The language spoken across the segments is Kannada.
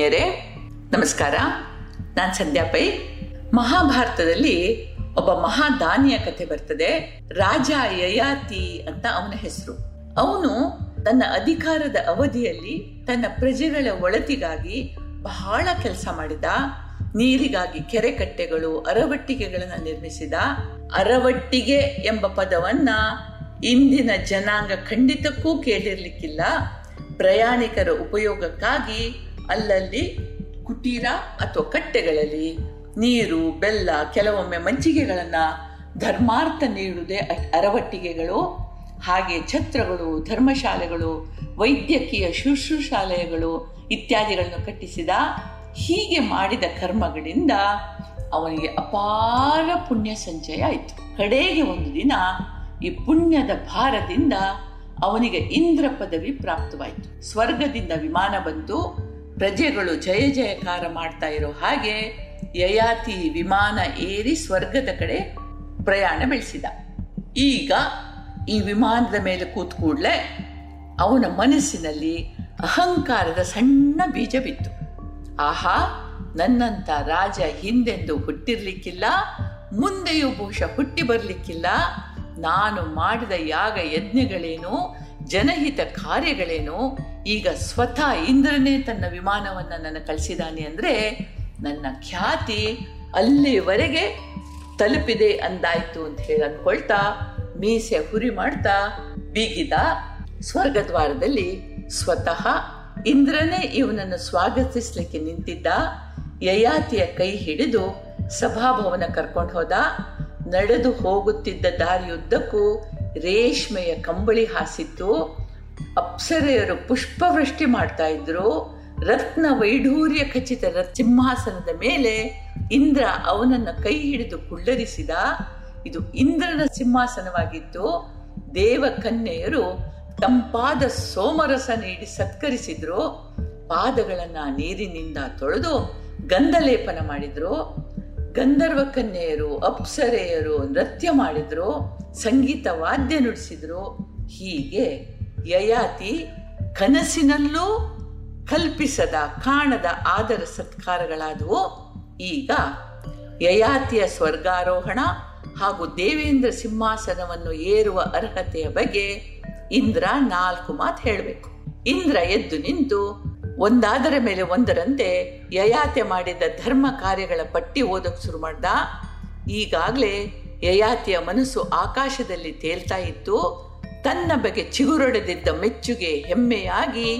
ಆತ್ಮೀಯರೇ ನಮಸ್ಕಾರ. ನಾನು ಸಂಧ್ಯಾ ಪೈ. ಮಹಾಭಾರತದಲ್ಲಿ ಒಬ್ಬ ಮಹಾದಾನಿಯ ಕಥೆ ಬರ್ತದೆ, ರಾಜ ಯಯಾತಿ ಅಂತ ಅವನ ಹೆಸರು. ಅವನು ತನ್ನ ಅಧಿಕಾರದ ಅವಧಿಯಲ್ಲಿ ತನ್ನ ಪ್ರಜೆಗಳ ಒಳತಿಗಾಗಿ ಬಹಳ ಕೆಲಸ ಮಾಡಿದ, ನೀರಿಗಾಗಿ ಕೆರೆ ಕಟ್ಟೆಗಳು, ಅರವಟ್ಟಿಗೆಗಳನ್ನು ನಿರ್ಮಿಸಿದ, ಅರವಟ್ಟಿಗೆ ಎಂಬ ಪದವನ್ನ ಇಂದಿನ ಜನಾಂಗ ಖಂಡಿತಕ್ಕೂ ಕೇಳಿರ್ಲಿಕ್ಕಿಲ್ಲ. ಪ್ರಯಾಣಿಕರ ಉಪಯೋಗಕ್ಕಾಗಿ ಅಲ್ಲಲ್ಲಿ ಕುಟೀರ ಅಥವಾ ಕಟ್ಟೆಗಳಲ್ಲಿ ನೀರು, ಬೆಲ್ಲ, ಕೆಲವೊಮ್ಮೆ ಮಂಚಿಗೆಗಳನ್ನು ಧರ್ಮಾರ್ಥ ನೀಡುವುದೇ ಅರವಟ್ಟಿಗೆಗಳು. ಹಾಗೆ ಛತ್ರಗಳು, ಧರ್ಮಶಾಲೆಗಳು, ವೈದ್ಯಕೀಯ ಶುಶ್ರೂಷಾಲಯಗಳು ಇತ್ಯಾದಿಗಳನ್ನು ಕಟ್ಟಿಸಿದ ಹೀಗೆ ಮಾಡಿದ ಕರ್ಮಗಳಿಂದ ಅವನಿಗೆ ಅಪಾರ ಪುಣ್ಯ ಸಂಚಯ ಆಯಿತು. ಕಡೆಗೆ ಒಂದು ದಿನ ಈ ಪುಣ್ಯದ ಭಾರದಿಂದ ಅವನಿಗೆ ಇಂದ್ರ ಪದವಿ ಪ್ರಾಪ್ತವಾಯಿತು. ಸ್ವರ್ಗದಿಂದ ವಿಮಾನ ಬಂತು. ಪ್ರಜೆಗಳು ಜಯ ಜಯಕಾರ ಮಾಡ್ತಾ ಇರೋ ಹಾಗೆ ಯಯಾತಿ ವಿಮಾನ ಏರಿ ಸ್ವರ್ಗದ ಕಡೆ ಪ್ರಯಾಣ ಬೆಳೆಸಿದ. ಈಗ ಈ ವಿಮಾನದ ಮೇಲೆ ಕೂತ್ ಕೂಡಲೇ ಅವನ ಮನಸ್ಸಿನಲ್ಲಿ ಅಹಂಕಾರದ ಸಣ್ಣ ಬೀಜ ಬಿತ್ತು. ಆಹಾ, ನನ್ನಂತ ರಾಜ ಹಿಂದೆಂದು ಹುಟ್ಟಿರ್ಲಿಕ್ಕಿಲ್ಲ, ಮುಂದೆಯೂ ಬಹುಶಃ ಹುಟ್ಟಿ ಬರಲಿಕ್ಕಿಲ್ಲ, ನಾನು ಮಾಡಿದ ಯಾಗ ಯಜ್ಞಗಳೇನು ಜನಹಿತ ಕಾರ್ಯಗಳೇನು, ಈಗ ಸ್ವತಃ ಇಂದ್ರನೇ ತನ್ನ ವಿಮಾನವನ್ನು ನನ್ನ ಕಳಿಸಿದಾನೆ ಅಂದರೆ, ನನ್ನ ಖ್ಯಾತಿ ಅಲ್ಲಿವರೆಗೆ ತಲುಪಿದೆ ಅಂದಾಯ್ತು ಅಂತ ಹೇಳಿ ಅಂದ್ಕೊಳ್ತಾ, ಮೀಸೆ ಹುರಿ ಮಾಡ್ತಾ, ಬೀಗಿದ ಸ್ವರ್ಗದ್ವಾರದಲ್ಲಿ ಸ್ವತಃ ಇಂದ್ರನೇ ಇವನನ್ನು ಸ್ವಾಗತಿಸ್ಲಿಕ್ಕೆ ನಿಂತಿದ್ದ ಯಯಾತಿಯ ಕೈ ಹಿಡಿದು ಸಭಾಭವನ ಕರ್ಕೊಂಡು ಹೋದ, ನಡೆದು ಹೋಗುತ್ತಿದ್ದ ದಾರಿಯುದ್ದಕ್ಕೂ ರೇಷ್ಮೆಯ ಕಂಬಳಿ ಹಾಸಿತ್ತು. ಅಪ್ಸರೆಯರು ಪುಷ್ಪವೃಷ್ಟಿ ಮಾಡ್ತಾ ಇದ್ರು. ರತ್ನ ವೈಢೂರ್ಯ ಖಚಿತ ಸಿಂಹಾಸನದ ಮೇಲೆ ಇಂದ್ರ ಅವನನ್ನ ಕೈ ಹಿಡಿದು ಕುಳ್ಳರಿಸಿದ. ಇದು ಇಂದ್ರನ ಸಿಂಹಾಸನವಾಗಿತ್ತು. ದೇವಕನ್ಯೆಯರು ತಂಪಾದ ಸೋಮರಸ ನೀಡಿ ಸತ್ಕರಿಸಿದ್ರು. ಪಾದಗಳನ್ನ ನೀರಿನಿಂದ ತೊಳೆದು ಗಂಧಲೇಪನ ಮಾಡಿದ್ರು. ಗಂಧರ್ವ ಕನ್ಯೆಯರು ಅಪ್ಸರೆಯರು ನೃತ್ಯ ಮಾಡಿದ್ರು, ಸಂಗೀತ ವಾದ್ಯ ನುಡಿಸಿದ್ರು. ಹೀಗೆ ಯಯಾತಿ ಕನಸಿನಲ್ಲೂ ಕಲ್ಪಿಸದ, ಕಾಣದ ಆದರ ಸತ್ಕಾರಗಳಾದವು. ಈಗ ಯಯಾತಿಯ ಸ್ವರ್ಗಾರೋಹಣ ಹಾಗೂ ದೇವೇಂದ್ರ ಸಿಂಹಾಸನವನ್ನು ಏರುವ ಅರ್ಹತೆಯ ಬಗ್ಗೆ ಇಂದ್ರ ನಾಲ್ಕು ಮಾತು ಹೇಳಬೇಕು. ಇಂದ್ರ ಎದ್ದು ನಿಂತು ಒಂದಾದರ ಮೇಲೆ ಒಂದರಂತೆ ಯಯಾತೆ ಮಾಡಿದ ಧರ್ಮ ಕಾರ್ಯಗಳ ಪಟ್ಟಿ ಓದಕ್ಕೆ ಶುರು ಮಾಡ್ದ. ಈಗಾಗಲೇ ಯಯಾತಿಯ ಮನಸ್ಸು ಆಕಾಶದಲ್ಲಿ ತೇಲ್ತಾ ಇತ್ತು. ತನ್ನ ಬಗ್ಗೆ ಚಿಗುರೊಡೆದಿದ್ದ ಮೆಚ್ಚುಗೆ ಹೆಮ್ಮೆಯಾಗಿ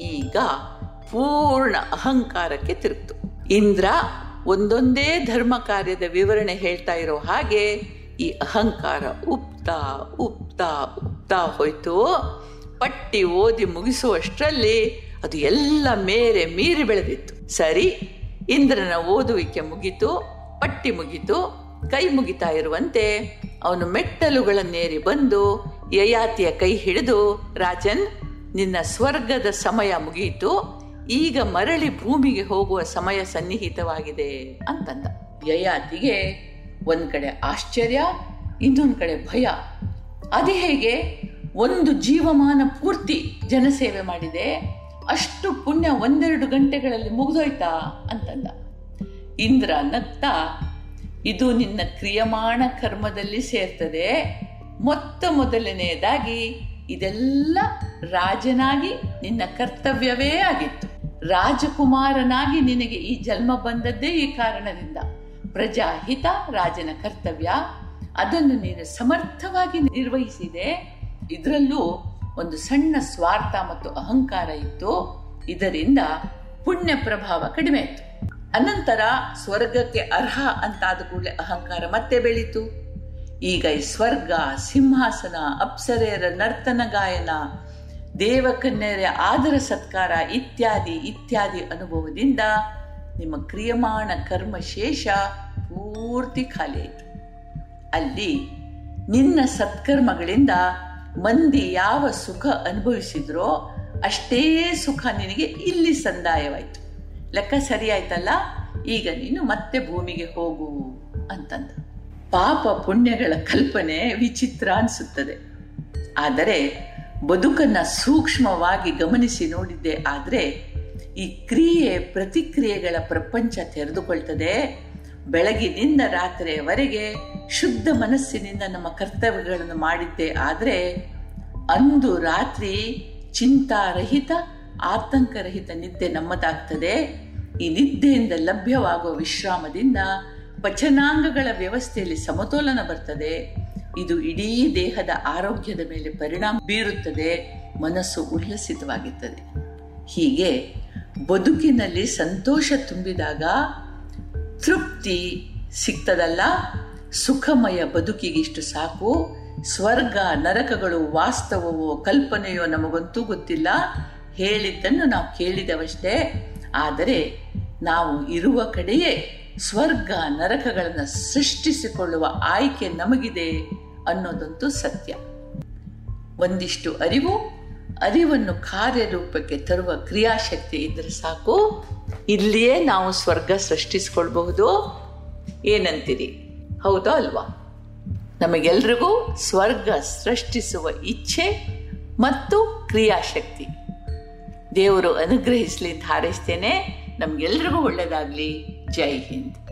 ಈಗ ಪೂರ್ಣ ಅಹಂಕಾರಕ್ಕೆ ತಿರುಗ್ತು. ಇಂದ್ರ ಒಂದೊಂದೇ ಧರ್ಮ ಕಾರ್ಯದ ವಿವರಣೆ ಹೇಳ್ತಾ ಇರೋ ಹಾಗೆ ಈ ಅಹಂಕಾರ ಉಪ್ತಾ ಉಪ್ತಾ ಉಪ್ತಾ ಹೋಯ್ತು. ಪಟ್ಟಿ ಓದಿ ಮುಗಿಸುವಷ್ಟರಲ್ಲಿ ಅದು ಎಲ್ಲ ಮೇರೆ ಮೀರಿ ಬೆಳೆದಿತ್ತು. ಸರಿ, ಇಂದ್ರನ ಓದುವಿಕೆ ಮುಗಿತು, ಪಟ್ಟಿ ಮುಗಿತು, ಕೈ ಮುಗಿತಾ ಇರುವಂತೆ ಅವನು ಮೆಟ್ಟಲುಗಳನ್ನೇರಿ ಬಂದು ಯಯಾತಿಯ ಕೈ ಹಿಡಿದು, ರಾಜನ್, ನಿನ್ನ ಸ್ವರ್ಗದ ಸಮಯ ಮುಗಿಯಿತು ಈಗ ಮರಳಿ ಭೂಮಿಗೆ ಹೋಗುವ ಸಮಯ ಸನ್ನಿಹಿತವಾಗಿದೆ ಅಂತಂದ. ಯಯಾತಿಗೆ ಒಂದ್ ಕಡೆ ಆಶ್ಚರ್ಯ, ಇನ್ನೊಂದ್ ಕಡೆ ಭಯ. ಅದು ಹೇಗೆ, ಒಂದು ಜೀವಮಾನ ಪೂರ್ತಿ ಜನಸೇವೆ ಮಾಡಿದೆ ಅಷ್ಟು ಪುಣ್ಯ ಒಂದೆರಡು ಗಂಟೆಗಳಲ್ಲಿ ಮುಗಿದೋಯ್ತಾ ಅಂತಂದ. ಇಂದ್ರ ನತ್ತ ಇದು ನಿನ್ನ ಕ್ರಿಯಮಾಣ ಕರ್ಮದಲ್ಲಿ ಸೇರ್ತದೆ. ಮೊತ್ತ ಮೊದಲನೆಯದಾಗಿ ಇದೆಲ್ಲ ರಾಜನಾಗಿ ನಿನ್ನ ಕರ್ತವ್ಯವೇ ಆಗಿತ್ತು. ರಾಜಕುಮಾರನಾಗಿ ನಿನಗೆ ಈ ಜನ್ಮ ಬಂದದ್ದೇ ಈ ಕಾರಣದಿಂದ. ಪ್ರಜಾಹಿತ ರಾಜನ ಕರ್ತವ್ಯ, ಅದನ್ನು ನೀನು ಸಮರ್ಥವಾಗಿ ನಿರ್ವಹಿಸಿದೆ. ಇದರಲ್ಲೂ ಒಂದು ಸಣ್ಣ ಸ್ವಾರ್ಥ ಮತ್ತು ಅಹಂಕಾರ ಇತ್ತು. ಇದರಿಂದ ಪುಣ್ಯ ಪ್ರಭಾವ ಕಡಿಮೆ ಇತ್ತು ಅನಂತರ ಸ್ವರ್ಗಕ್ಕೆ ಅರ್ಹ ಅಂತಾದ ಕೂಡಲೇ ಅಹಂಕಾರ ಮತ್ತೆ ಬೆಳೀತು. ಈಗ ಈ ಸ್ವರ್ಗ, ಸಿಂಹಾಸನ, ಅಪ್ಸರೆಯರ ನರ್ತನ ಗಾಯನ, ದೇವಕನ್ಯರ ಆದರ ಸತ್ಕಾರ ಇತ್ಯಾದಿ ಇತ್ಯಾದಿ ಅನುಭವದಿಂದ ನಿಮ್ಮ ಕ್ರಿಯಮಾಣ ಕರ್ಮ ಶೇಷ ಪೂರ್ತಿ ಖಾಲಿ ಆಯಿತು. ಅಲ್ಲಿ ನಿನ್ನ ಸತ್ಕರ್ಮಗಳಿಂದ ಮಂದಿ ಯಾವ ಸುಖ ಅನುಭವಿಸಿದ್ರೋ ಅಷ್ಟೇ ಸುಖ ನಿನಗೆ ಇಲ್ಲಿ ಸಂದಾಯವಾಯಿತು. ಲೆಕ್ಕ ಸರಿಯಾಯ್ತಲ್ಲ? ಈಗ ನೀನು ಮತ್ತೆ ಭೂಮಿಗೆ ಹೋಗು ಅಂತಂದ. ಪಾಪ ಪುಣ್ಯಗಳ ಕಲ್ಪನೆ ವಿಚಿತ್ರ ಅನಿಸುತ್ತದೆ. ಆದರೆ ಬದುಕನ್ನ ಸೂಕ್ಷ್ಮವಾಗಿ ಗಮನಿಸಿ ನೋಡಿದ್ದೆ ಆದರೆ ಈ ಕ್ರಿಯೆ ಪ್ರತಿಕ್ರಿಯೆಗಳ ಪ್ರಪಂಚ ತೆರೆದುಕೊಳ್ತದೆ. ಬೆಳಗಿನಿಂದ ರಾತ್ರಿಯವರೆಗೆ ಶುದ್ಧ ಮನಸ್ಸಿನಿಂದ ನಮ್ಮ ಕರ್ತವ್ಯಗಳನ್ನು ಮಾಡಿದ್ದೆ ಆದರೆ ಅಂದು ರಾತ್ರಿ ಚಿಂತಾರಹಿತ, ಆತಂಕರಹಿತ ನಿದ್ದೆ ನಮ್ಮದಾಗ್ತದೆ. ಈ ನಿದ್ದೆಯಿಂದ ಲಭ್ಯವಾಗುವ ವಿಶ್ರಾಮದಿಂದ ಪಚನಾಂಗಗಳ ವ್ಯವಸ್ಥೆಯಲ್ಲಿ ಸಮತೋಲನ ಬರ್ತದೆ. ಇದು ಇಡೀ ದೇಹದ ಆರೋಗ್ಯದ ಮೇಲೆ ಪರಿಣಾಮ ಬೀರುತ್ತದೆ. ಮನಸ್ಸು ಉಲ್ಲಸಿತವಾಗಿರ್ತದೆ. ಹೀಗೆ ಬದುಕಿನಲ್ಲಿ ಸಂತೋಷ ತುಂಬಿದಾಗ ತೃಪ್ತಿ ಸಿಗ್ತದಲ್ಲ? ಸುಖಮಯ ಬದುಕಿಗಿಷ್ಟು ಸಾಕು. ಸ್ವರ್ಗ ನರಕಗಳು ವಾಸ್ತವವೋ ಕಲ್ಪನೆಯೋ ನಮಗಂತೂ ಗೊತ್ತಿಲ್ಲ. ಹೇಳಿದ್ದನ್ನು ನಾವು ಕೇಳಿದವಷ್ಟೇ. ಆದರೆ ನಾವು ಇರುವ ಕಡೆಯೇ ಸ್ವರ್ಗ ನರಕಗಳನ್ನು ಸೃಷ್ಟಿಸಿಕೊಳ್ಳುವ ಆಯ್ಕೆ ನಮಗಿದೆ ಅನ್ನೋದಂತೂ ಸತ್ಯ. ಒಂದಿಷ್ಟು ಅರಿವು, ಅರಿವನ್ನು ಕಾರ್ಯರೂಪಕ್ಕೆ ತರುವ ಕ್ರಿಯಾಶಕ್ತಿ ಇದ್ದರೆ ಸಾಕು. ಇಲ್ಲಿಯೇ ನಾವು ಸ್ವರ್ಗ ಸೃಷ್ಟಿಸಿಕೊಳ್ಬಹುದು. ಏನಂತೀರಿ? ಹೌದಾ ಅಲ್ವಾ? ನಮಗೆಲ್ರಿಗೂ ಸ್ವರ್ಗ ಸೃಷ್ಟಿಸುವ ಇಚ್ಛೆ ಮತ್ತು ಕ್ರಿಯಾಶಕ್ತಿ. ದೇವರು ಅನುಗ್ರಹಿಸಲಿ, ಧಾರಿಸ್ತೇನೆ. ನಮಗೆಲ್ರಿಗೂ ಒಳ್ಳೆಯದಾಗಲಿ ಜೈ ಹಿಂದ್.